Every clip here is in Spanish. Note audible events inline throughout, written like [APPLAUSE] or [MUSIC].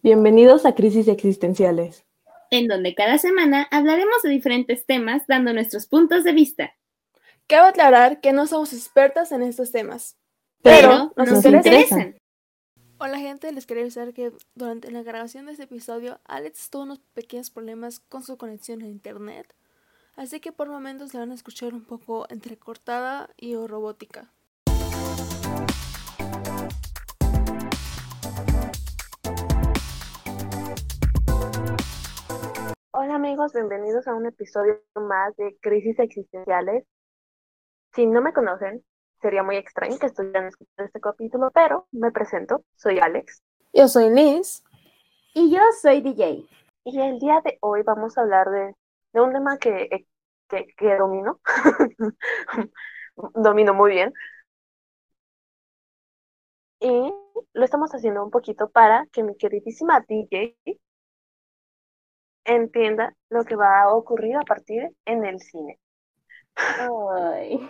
Bienvenidos a Crisis Existenciales, en donde cada semana hablaremos de diferentes temas dando nuestros puntos de vista. Cabe aclarar que no somos expertas en estos temas, pero, nos, interesan. Hola gente, les quería avisar que durante la grabación de este episodio Alex tuvo unos pequeños problemas con su conexión a internet, así que por momentos la van a escuchar un poco entrecortada y o robótica. Hola amigos, bienvenidos a un episodio más de Crisis Existenciales. Si no me conocen, sería muy extraño que estuvieran escuchando este capítulo, pero me presento, soy Alex. Yo soy Liz. Y yo soy DJ. Y el día de hoy vamos a hablar de, un tema que, que, que domino. [LAUGHS] domino muy bien. Y lo estamos haciendo un poquito para que mi queridísima DJ entienda lo que va a ocurrir a partir en el cine. Ay,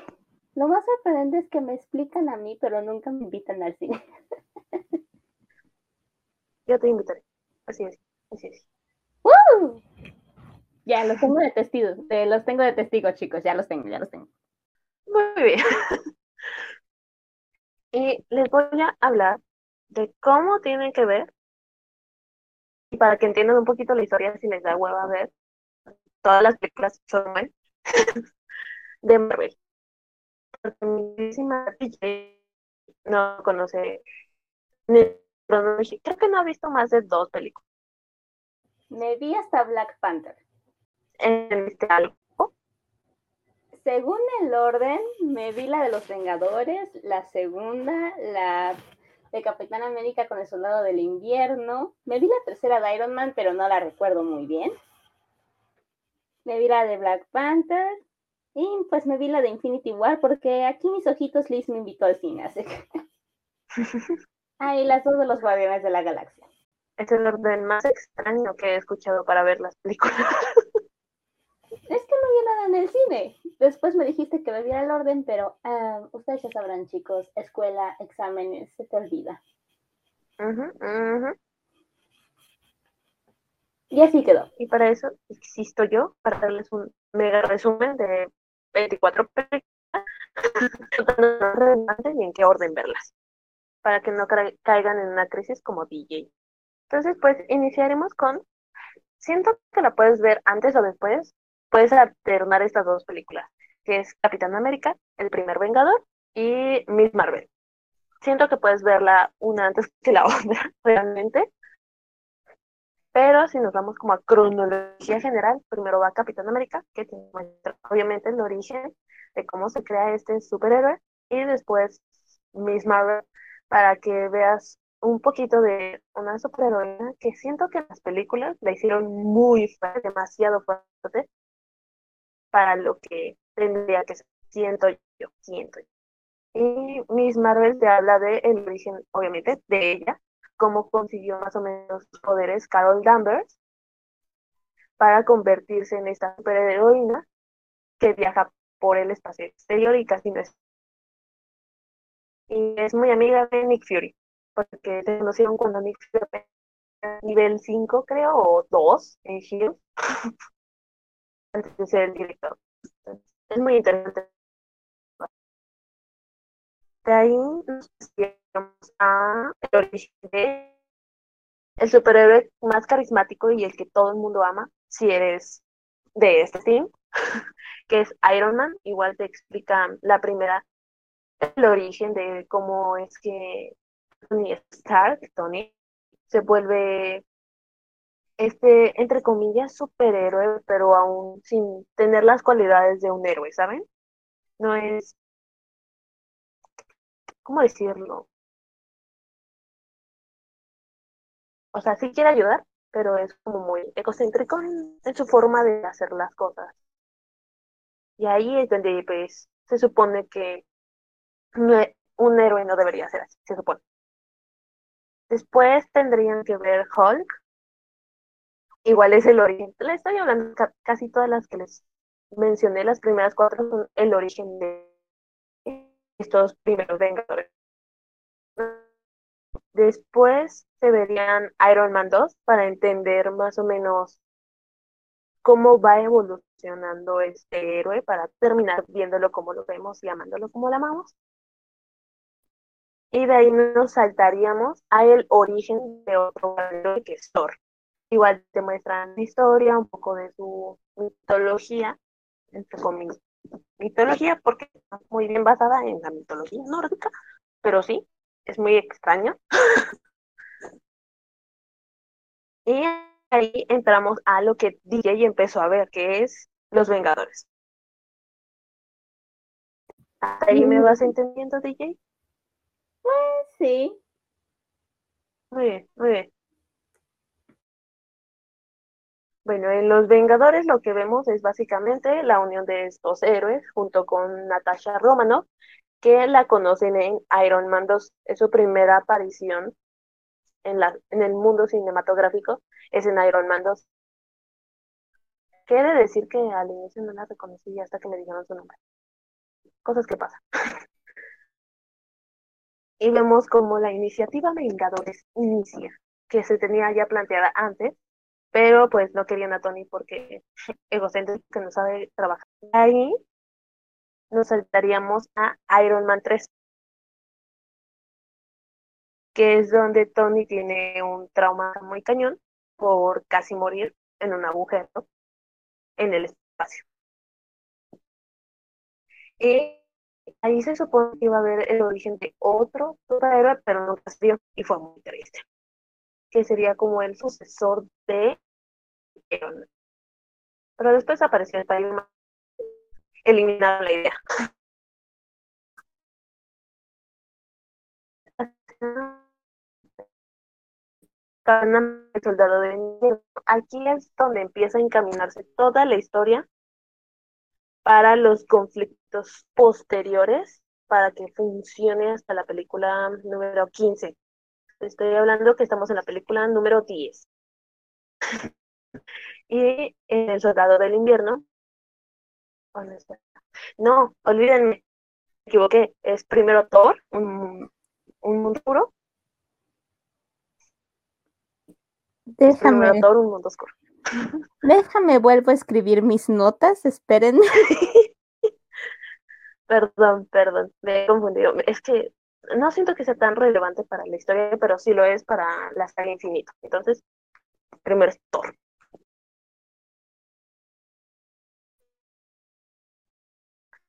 lo más sorprendente es que me explican a mí, pero nunca me invitan al cine. Yo te invitaré. Así es, así es. Ya, los tengo de testigos, los tengo de testigos, chicos, ya los tengo, ya los tengo. Muy bien. [LAUGHS] y les voy a hablar de cómo tienen que ver y para que entiendan un poquito la historia, si les da hueva a ver, todas las películas son de Marvel. [LAUGHS] Porque mi DJ no conoce, creo que no ha visto más de dos películas. Me vi hasta Black Panther. ¿Viste algo? Según el orden, me vi la de los Vengadores, la segunda, la de Capitán América con el Soldado del Invierno. Me vi la tercera de Iron Man, pero no la recuerdo muy bien. Me vi la de Black Panther. Y pues me vi la de Infinity War porque aquí mis ojitos Liz me invitó al cine, así que... [LAUGHS] ah, y las dos de los Guardianes de la Galaxia. Es el orden más extraño que he escuchado para ver las películas. es que no vi nada en el cine. Después me dijiste que bebiera el orden, pero ah, ustedes ya sabrán, chicos, escuela, exámenes, se te olvida. Y así quedó. Y para eso existo yo, para darles un mega resumen de 24 películas, [LAUGHS] y en qué orden verlas, para que no caigan en una crisis como DJ. Entonces, pues iniciaremos con, siento que la puedes ver antes o después, puedes alternar estas dos películas, que es Capitán América, El primer Vengador y Miss Marvel. Siento que puedes verla una antes que la [LAUGHS] otra, realmente. Pero si nos vamos como a cronología general, primero va Capitán América, que te muestra obviamente el origen de cómo se crea este superhéroe, y después Miss Marvel, para que veas un poquito de una superheroína que siento que las películas la hicieron muy fuerte, demasiado fuerte, para lo que tendría que ser. Siento yo, siento yo. Y Miss Marvel te habla de el origen, obviamente, de ella, cómo consiguió más o menos sus poderes Carol Danvers para convertirse en esta superheroína que viaja por el espacio exterior y casi no es. Y es muy amiga de Nick Fury, porque se conocieron cuando Nick Fury nivel 5, creo, o 2 en Shield. [LAUGHS] de ser el director. Es muy interesante. De ahí nos a el origen de el superhéroe más carismático y el que todo el mundo ama, si eres de este team, [LAUGHS] que es Iron Man. Igual te explica la primera, el origen de cómo es que Tony Stark, Tony, se vuelve este, entre comillas, superhéroe, pero aún sin tener las cualidades de un héroe, ¿saben? No es, ¿cómo decirlo? O sea, sí quiere ayudar, pero es como muy egocéntrico en, su forma de hacer las cosas. Y ahí es donde, pues, se supone que un héroe no debería ser así, se supone. Después tendrían que ver Hulk, igual es el origen. Le estoy hablando, casi todas las que les mencioné, las primeras cuatro son el origen de estos primeros Vengadores. Después se verían Iron Man 2 para entender más o menos cómo va evolucionando este héroe para terminar viéndolo como lo vemos y amándolo como lo amamos. Y de ahí nos saltaríamos a el origen de otro héroe que es Thor. Igual te muestran la historia, un poco de su mitología, entre comillas. Mitología porque está muy bien basada en la mitología nórdica, pero sí, es muy extraño. [LAUGHS] y ahí entramos a lo que DJ empezó a ver, que es Los Vengadores. ¿Hasta ahí me vas entendiendo, DJ? Pues sí. Muy bien, muy bien. Bueno, en Los Vengadores lo que vemos es básicamente la unión de estos héroes junto con Natasha Romanoff, que la conocen en Iron Man 2. Es su primera aparición en, la, en el mundo cinematográfico, es en Iron Man 2. Quiere decir que al inicio no la reconocí hasta que me dijeron su nombre. Cosas que pasan. [LAUGHS] y vemos como la iniciativa Vengadores inicia, que se tenía ya planteada antes, pero pues no querían a Tony porque [LAUGHS] egocéntrico que no sabe trabajar. Ahí nos saltaríamos a Iron Man 3, que es donde Tony tiene un trauma muy cañón por casi morir en un agujero en el espacio. Y ahí se supone que iba a haber el origen de otro superhéroe, pero no dio y fue muy triste. Que sería como el sucesor de. Pero después apareció Spider-Man eliminado la idea. [LAUGHS] el soldado de Aquí es donde empieza a encaminarse toda la historia para los conflictos posteriores para que funcione hasta la película número 15. Estoy hablando que estamos en la película número 10. [LAUGHS] y en El Soldado del Invierno. No, olvídenme, me equivoqué. Es primero Thor, un, un mundo puro. Déjame. Thor, un mundo oscuro. [LAUGHS] Déjame, vuelvo a escribir mis notas, esperen. [LAUGHS] perdón, perdón, me he confundido. Es que no siento que sea tan relevante para la historia, pero sí lo es para la saga infinita. Entonces, primero es Thor.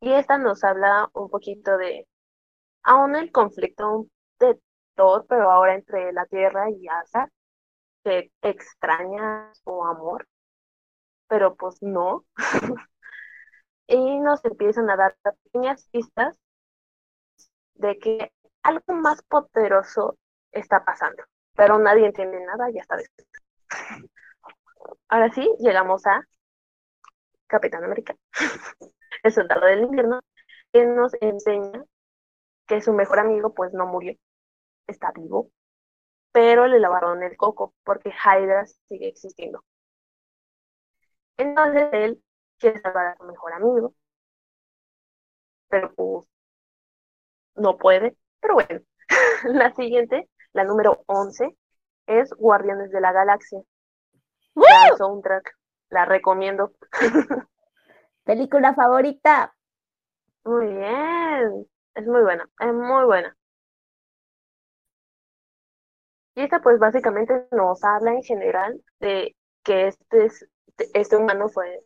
Y esta nos habla un poquito de, aún el conflicto de Thor, pero ahora entre la Tierra y Asa, que extraña su amor, pero pues no. [LAUGHS] y nos empiezan a dar pequeñas pistas de que algo más poderoso está pasando, pero nadie entiende nada y hasta después. Ahora sí, llegamos a Capitán América, [LAUGHS] el soldado del invierno, que nos enseña que su mejor amigo pues no murió, está vivo, pero le lavaron el coco porque Hydra sigue existiendo. Entonces él quiere salvar a su mejor amigo, pero pues no puede. Pero bueno, [LAUGHS] la siguiente, la número 11, es Guardianes de la Galaxia. La soundtrack, la recomiendo. [LAUGHS] Película favorita. Muy bien, es muy buena, es muy buena. Y esta pues básicamente nos habla en general de que este, este humano fue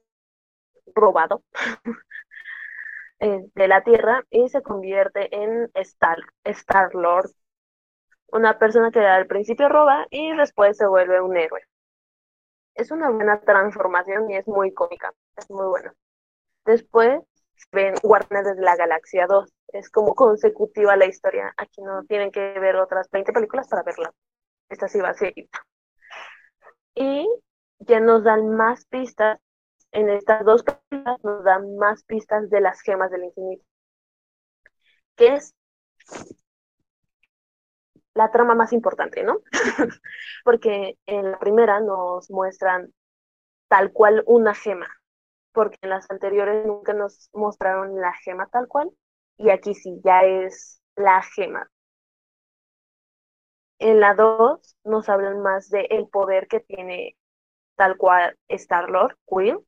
robado [LAUGHS] eh, de la Tierra y se convierte en Star, Star Lord, una persona que al principio roba y después se vuelve un héroe. Es una buena transformación y es muy cómica, es muy buena. Después ven Guardianes de la Galaxia 2, es como consecutiva la historia, aquí no tienen que ver otras 20 películas para verla esta sí va a ser. Y ya nos dan más pistas, en estas dos películas nos dan más pistas de las gemas del infinito, que es la trama más importante, ¿no? [LAUGHS] porque en la primera nos muestran tal cual una gema, porque en las anteriores nunca nos mostraron la gema tal cual, y aquí sí ya es la gema En la 2 nos hablan más de el poder que tiene tal cual Star-Lord, Quill,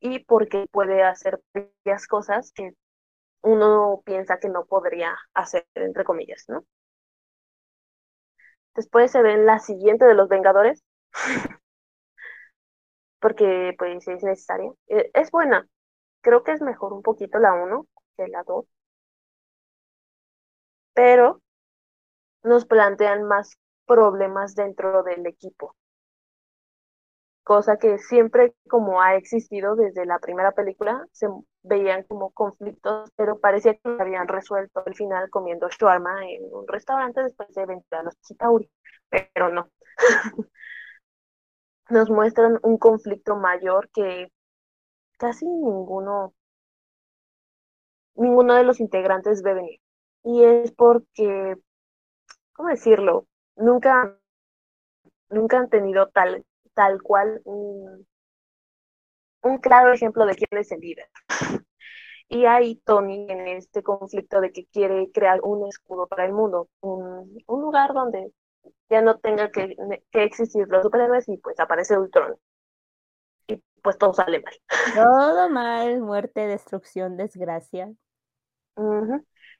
y porque puede hacer varias cosas que uno piensa que no podría hacer, entre comillas, ¿no? Después se ve la siguiente de los Vengadores, [LAUGHS] porque pues es necesaria. E, es buena, creo que es mejor un poquito la 1 que la 2, pero nos plantean más problemas dentro del equipo cosa que siempre como ha existido desde la primera película, se veían como conflictos, pero parecía que lo habían resuelto al final comiendo shawarma en un restaurante después de vencer a los Chitauri, pero no. [LAUGHS] Nos muestran un conflicto mayor que casi ninguno, ninguno de los integrantes ve venir. Y es porque, ¿cómo decirlo? Nunca, nunca han tenido tal tal cual un, claro ejemplo de quién es el líder. Y hay Tony en este conflicto de que quiere crear un escudo para el mundo, un, lugar donde ya no tenga que, existir los superhéroes y pues aparece Ultron. Y pues todo sale mal. Todo mal, muerte, destrucción, desgracia.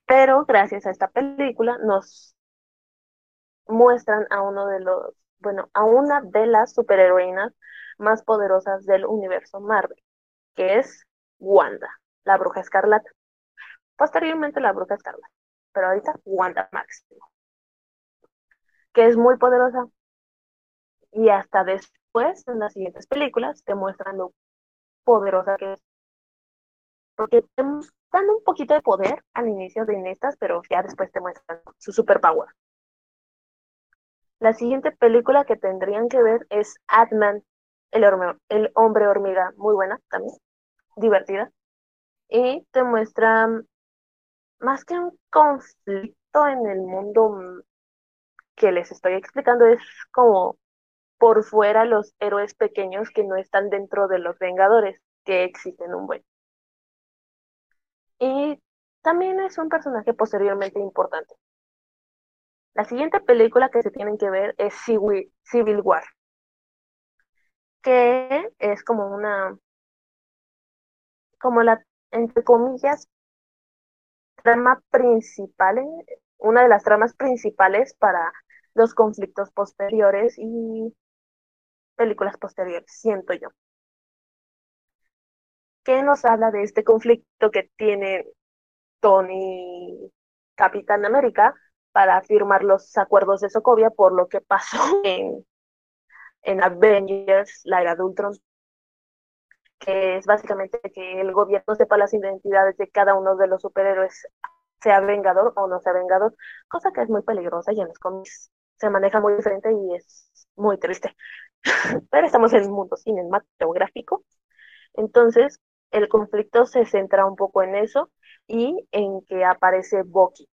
Pero gracias a esta película nos muestran a uno de los bueno, a una de las superheroínas más poderosas del universo Marvel, que es Wanda, la bruja escarlata. Posteriormente la bruja escarlata, pero ahorita Wanda Máximo, que es muy poderosa. Y hasta después, en las siguientes películas, te muestran lo poderosa que es. Porque te dan un poquito de poder al inicio de estas, pero ya después te muestran su superpower. La siguiente película que tendrían que ver es Ant-Man, el, el hombre hormiga, muy buena también, divertida. Y te muestra más que un conflicto en el mundo que les estoy explicando, es como por fuera los héroes pequeños que no están dentro de los Vengadores, que existen un buen. Y también es un personaje posteriormente importante. La siguiente película que se tienen que ver es Civil War, que es como una, como la, entre comillas, trama principal, una de las tramas principales para los conflictos posteriores y películas posteriores, siento yo. ¿Qué nos habla de este conflicto que tiene Tony Capitán América para firmar los acuerdos de Sokovia por lo que pasó [LAUGHS] en, en Avengers, la era de Ultron, que es básicamente que el gobierno sepa las identidades de cada uno de los superhéroes, sea vengador o no sea vengador, cosa que es muy peligrosa y en los cómics se maneja muy diferente y es muy triste. [LAUGHS] Pero estamos en un mundo cinematográfico, entonces el conflicto se centra un poco en eso y en que aparece Bucky,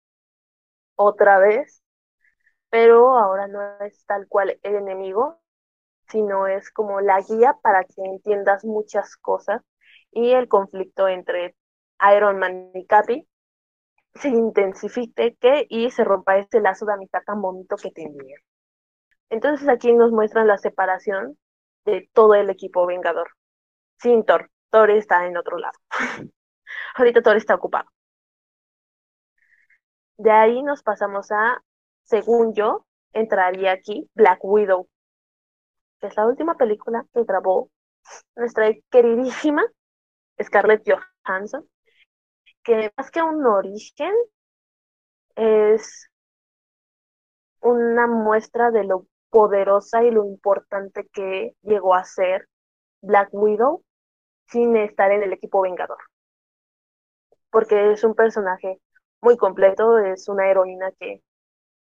otra vez, pero ahora no es tal cual el enemigo, sino es como la guía para que entiendas muchas cosas y el conflicto entre Iron Man y Capi se intensifique que, y se rompa ese lazo de amistad tan bonito que tenía. Entonces aquí nos muestran la separación de todo el equipo Vengador. Sin Thor. Thor está en otro lado. [LAUGHS] Ahorita Thor está ocupado. De ahí nos pasamos a, según yo, entraría aquí Black Widow, que es la última película que grabó nuestra queridísima Scarlett Johansson, que más que un origen es una muestra de lo poderosa y lo importante que llegó a ser Black Widow sin estar en el equipo Vengador. Porque es un personaje muy completo, es una heroína que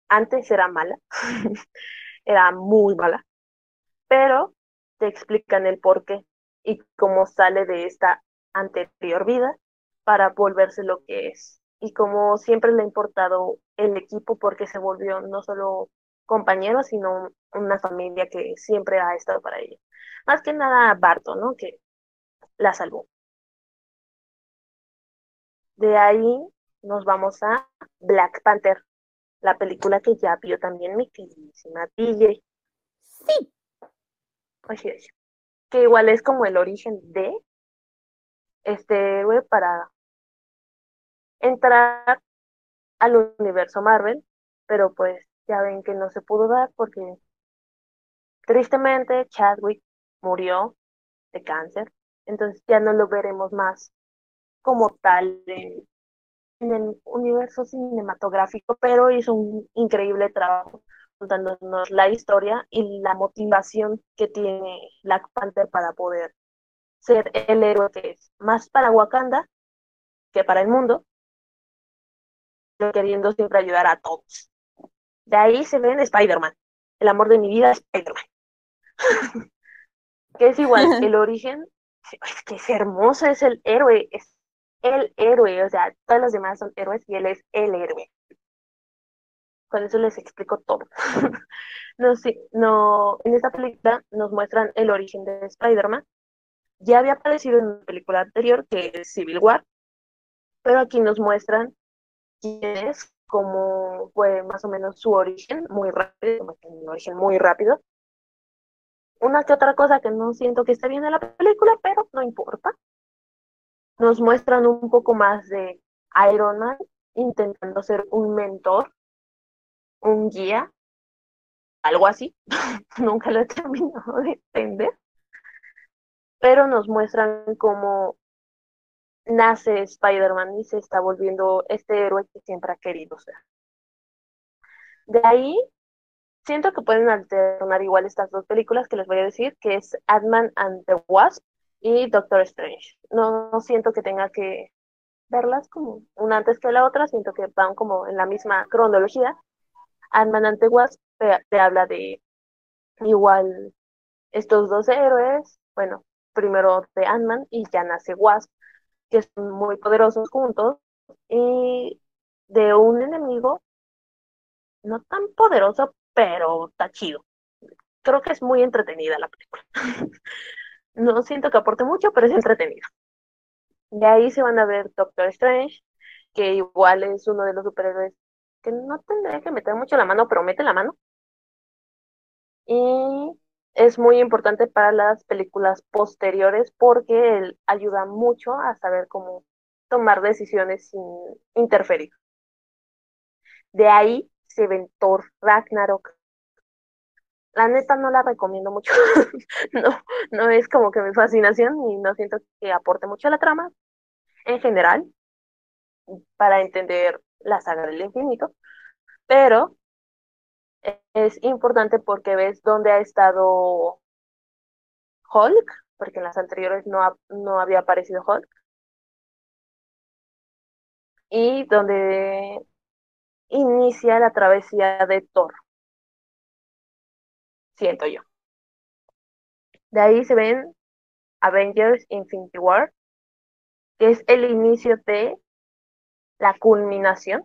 antes era mala, [LAUGHS] era muy mala, pero te explican el por qué y cómo sale de esta anterior vida para volverse lo que es. Y como siempre le ha importado el equipo porque se volvió no solo compañero, sino una familia que siempre ha estado para ella. Más que nada Barto, ¿no? Que la salvó. De ahí nos vamos a Black Panther, la película que ya vio también mi queridísima DJ. Sí. Oye, que igual es como el origen de este héroe para entrar al universo Marvel, pero pues ya ven que no se pudo dar porque tristemente Chadwick murió de cáncer, entonces ya no lo veremos más como tal en, el universo cinematográfico, pero hizo un increíble trabajo contándonos la historia y la motivación que tiene Black Panther para poder ser el héroe que es, más para Wakanda que para el mundo, queriendo siempre ayudar a todos. De ahí se ve en Spider-Man, el amor de mi vida, Spider-Man. [LAUGHS] que es igual, [LAUGHS] el origen, es que es hermoso, es el héroe, es el héroe, o sea, todos los demás son héroes y él es el héroe. Con eso les explico todo. [LAUGHS] no, sí, no, en esta película nos muestran el origen de Spider-Man. Ya había aparecido en una película anterior, que es Civil War, pero aquí nos muestran quién es, cómo fue más o menos su origen, muy rápido, un origen muy rápido. Una que otra cosa que no siento que esté bien en la película, pero no importa. Nos muestran un poco más de Iron Man intentando ser un mentor, un guía, algo así. [LAUGHS] Nunca lo he terminado de entender. Pero nos muestran cómo nace Spider-Man y se está volviendo este héroe que siempre ha querido ser. De ahí, siento que pueden alternar igual estas dos películas que les voy a decir, que es Ant-Man and the Wasp y Doctor Strange. No, siento que tenga que verlas como una antes que la otra, siento que van como en la misma cronología. Ant-Man and the Wasp te habla de igual estos dos héroes, bueno, primero de Ant-Man y ya nace Wasp, que son muy poderosos juntos, y de un enemigo no tan poderoso, pero está chido. Creo que es muy entretenida la película. [LAUGHS] no siento que aporte mucho, pero es entretenida. De ahí se van a ver Doctor Strange, que igual es uno de los superhéroes que no tendría que meter mucho la mano, pero mete la mano. Y es muy importante para las películas posteriores porque él ayuda mucho a saber cómo tomar decisiones sin interferir. De ahí se ven Thor Ragnarok. La neta no la recomiendo mucho. [LAUGHS] no, no es como que mi fascinación y no siento que aporte mucho a la trama en general para entender la saga del infinito. Pero es importante porque ves dónde ha estado Hulk, porque en las anteriores no, no había aparecido Hulk. Y donde inicia la travesía de Thor. Siento yo. De ahí se ven Avengers Infinity War, que es el inicio de la culminación,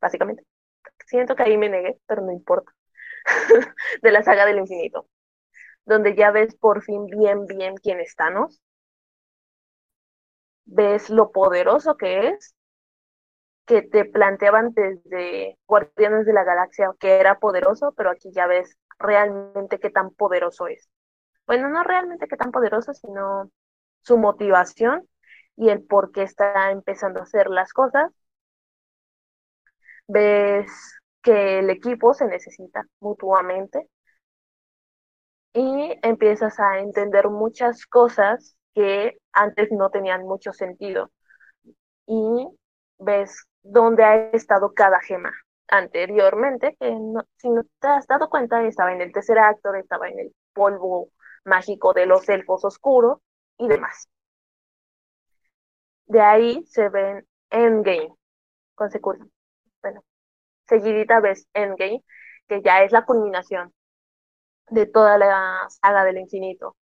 básicamente siento que ahí me negué, pero no importa, [LAUGHS] de la saga del infinito, donde ya ves por fin bien, bien quién es Thanos, ves lo poderoso que es, que te planteaban desde Guardianes de la Galaxia que era poderoso, pero aquí ya ves realmente qué tan poderoso es. Bueno, no realmente qué tan poderoso, sino su motivación y el por qué está empezando a hacer las cosas. Ves que el equipo se necesita mutuamente y empiezas a entender muchas cosas que antes no tenían mucho sentido y ves dónde ha estado cada gema anteriormente, que si no te has dado cuenta, estaba en el tercer actor, estaba en el polvo mágico de los elfos oscuros y demás. De ahí se ven Endgame, consecuencia. Bueno, seguidita ves Endgame, que ya es la culminación de toda la saga del infinito.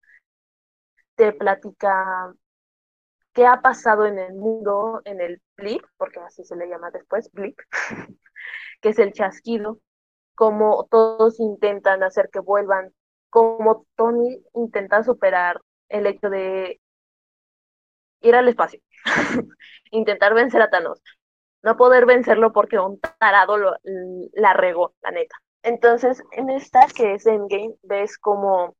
Te platica qué ha pasado en el mundo, en el blip, porque así se le llama después, blip, [LAUGHS] que es el chasquido, cómo todos intentan hacer que vuelvan, cómo Tony intenta superar el hecho de ir al espacio, [LAUGHS] intentar vencer a Thanos, no poder vencerlo porque un tarado lo, la regó, la neta. Entonces, en esta que es Endgame, ves como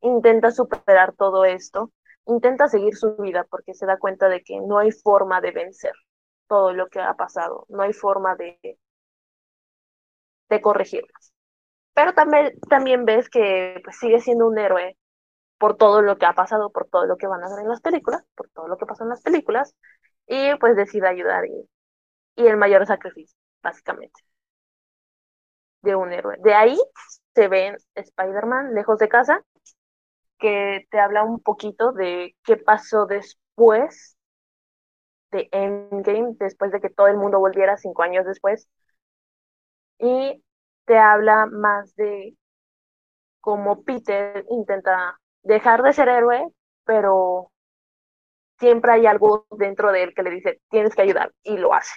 intenta superar todo esto, intenta seguir su vida porque se da cuenta de que no hay forma de vencer todo lo que ha pasado, no hay forma de, de corregirlas. Pero también, también ves que pues, sigue siendo un héroe por todo lo que ha pasado, por todo lo que van a ver en las películas, por todo lo que pasa en las películas, y pues decide ayudar y, y el mayor sacrificio, básicamente, de un héroe. De ahí se ve Spider-Man lejos de casa, que te habla un poquito de qué pasó después de Endgame, después de que todo el mundo volviera cinco años después. Y te habla más de cómo Peter intenta dejar de ser héroe, pero siempre hay algo dentro de él que le dice, tienes que ayudar, y lo hace.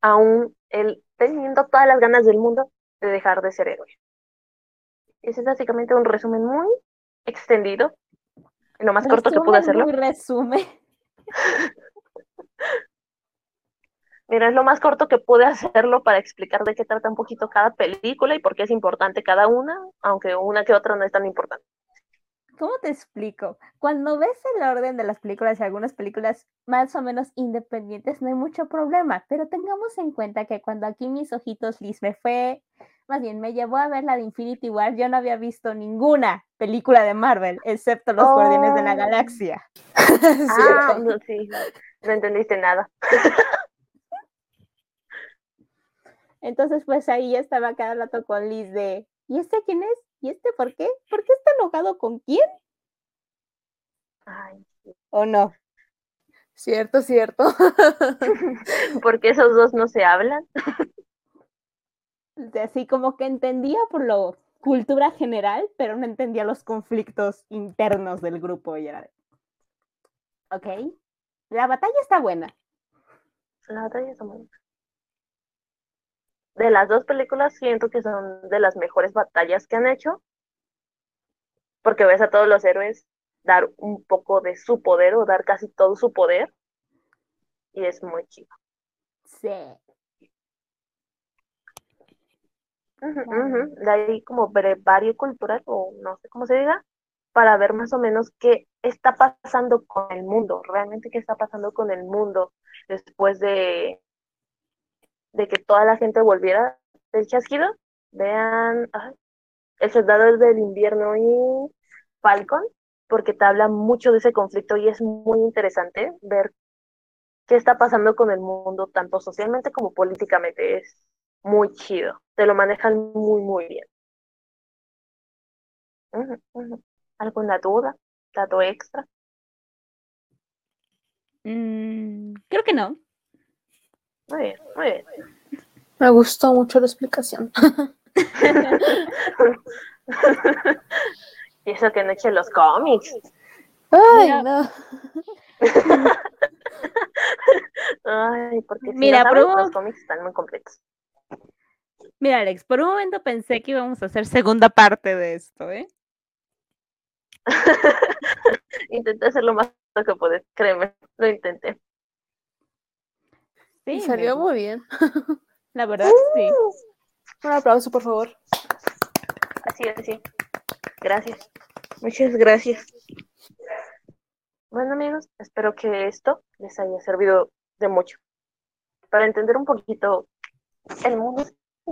Aún él teniendo todas las ganas del mundo de dejar de ser héroe. Ese es básicamente un resumen muy extendido, lo más corto que pude hacerlo. Muy resumen. [LAUGHS] Mira, es lo más corto que pude [LAUGHS] hacerlo para explicar de qué trata un poquito cada película y por qué es importante cada una, aunque una que otra no es tan importante. ¿Cómo te explico? Cuando ves el orden de las películas y algunas películas más o menos independientes, no hay mucho problema, pero tengamos en cuenta que cuando aquí mis ojitos Liz me fue, más bien me llevó a ver la de Infinity War, yo no había visto ninguna película de Marvel, excepto Los Guardianes de la oh. Galaxia. ah, [LAUGHS] no, sí, no entendiste nada. [LAUGHS] Entonces, pues ahí ya estaba cada rato con Liz de, ¿y este quién es? ¿Y este por qué? ¿Por qué está enojado con quién? Ay. ¿O no? Cierto, cierto. [LAUGHS] Porque esos dos no se hablan. Así como que entendía por lo cultura general, pero no entendía los conflictos internos del grupo y era de... Ok. La batalla está buena. La batalla está buena de las dos películas siento que son de las mejores batallas que han hecho, porque ves a todos los héroes dar un poco de su poder o dar casi todo su poder, y es muy chido. Sí. De ahí como brevario cultural, o no sé cómo se diga, para ver más o menos qué está pasando con el mundo, realmente qué está pasando con el mundo después de de que toda la gente volviera del chasquido, vean El Soldado del Invierno y Falcon, porque te habla mucho de ese conflicto y es muy interesante ver qué está pasando con el mundo, tanto socialmente como políticamente. Es muy chido, te lo manejan muy, muy bien. ¿Alguna duda? ¿Dato extra? Mm, creo que no. Muy bien, muy bien. Me gustó mucho la explicación. y [LAUGHS] eso que no los cómics. Ay, no. Ay, porque si Mira, no los cómics están muy completos. Mira, Alex, por un momento pensé que íbamos a hacer segunda parte de esto, ¿eh? [LAUGHS] intenté hacer lo más que pude, créeme, lo intenté. Sí, salió muy bien. [LAUGHS] La verdad, sí. Un aplauso, por favor. Así, así. Gracias. Muchas gracias. Bueno, amigos, espero que esto les haya servido de mucho para entender un poquito el mundo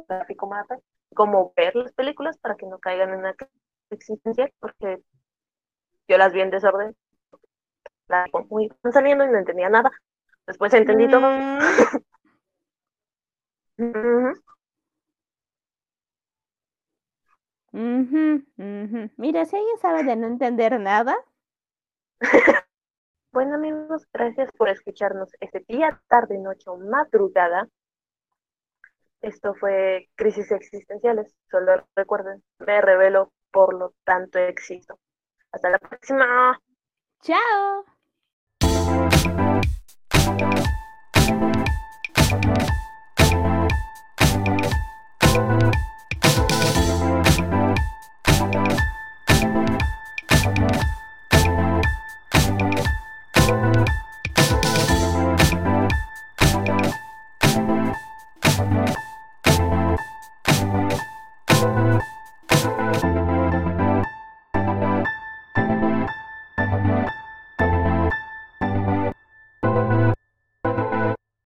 gráfico mapa, cómo ver las películas para que no caigan en la existencia, porque yo las vi en desorden. Las muy saliendo y no entendía nada. Después entendí todo. Mira, si alguien sabe de no entender nada. [LAUGHS] bueno amigos, gracias por escucharnos este día, tarde, noche o madrugada. Esto fue Crisis Existenciales. Solo recuerden, me revelo, por lo tanto existo. Hasta la próxima. Chao. Bye.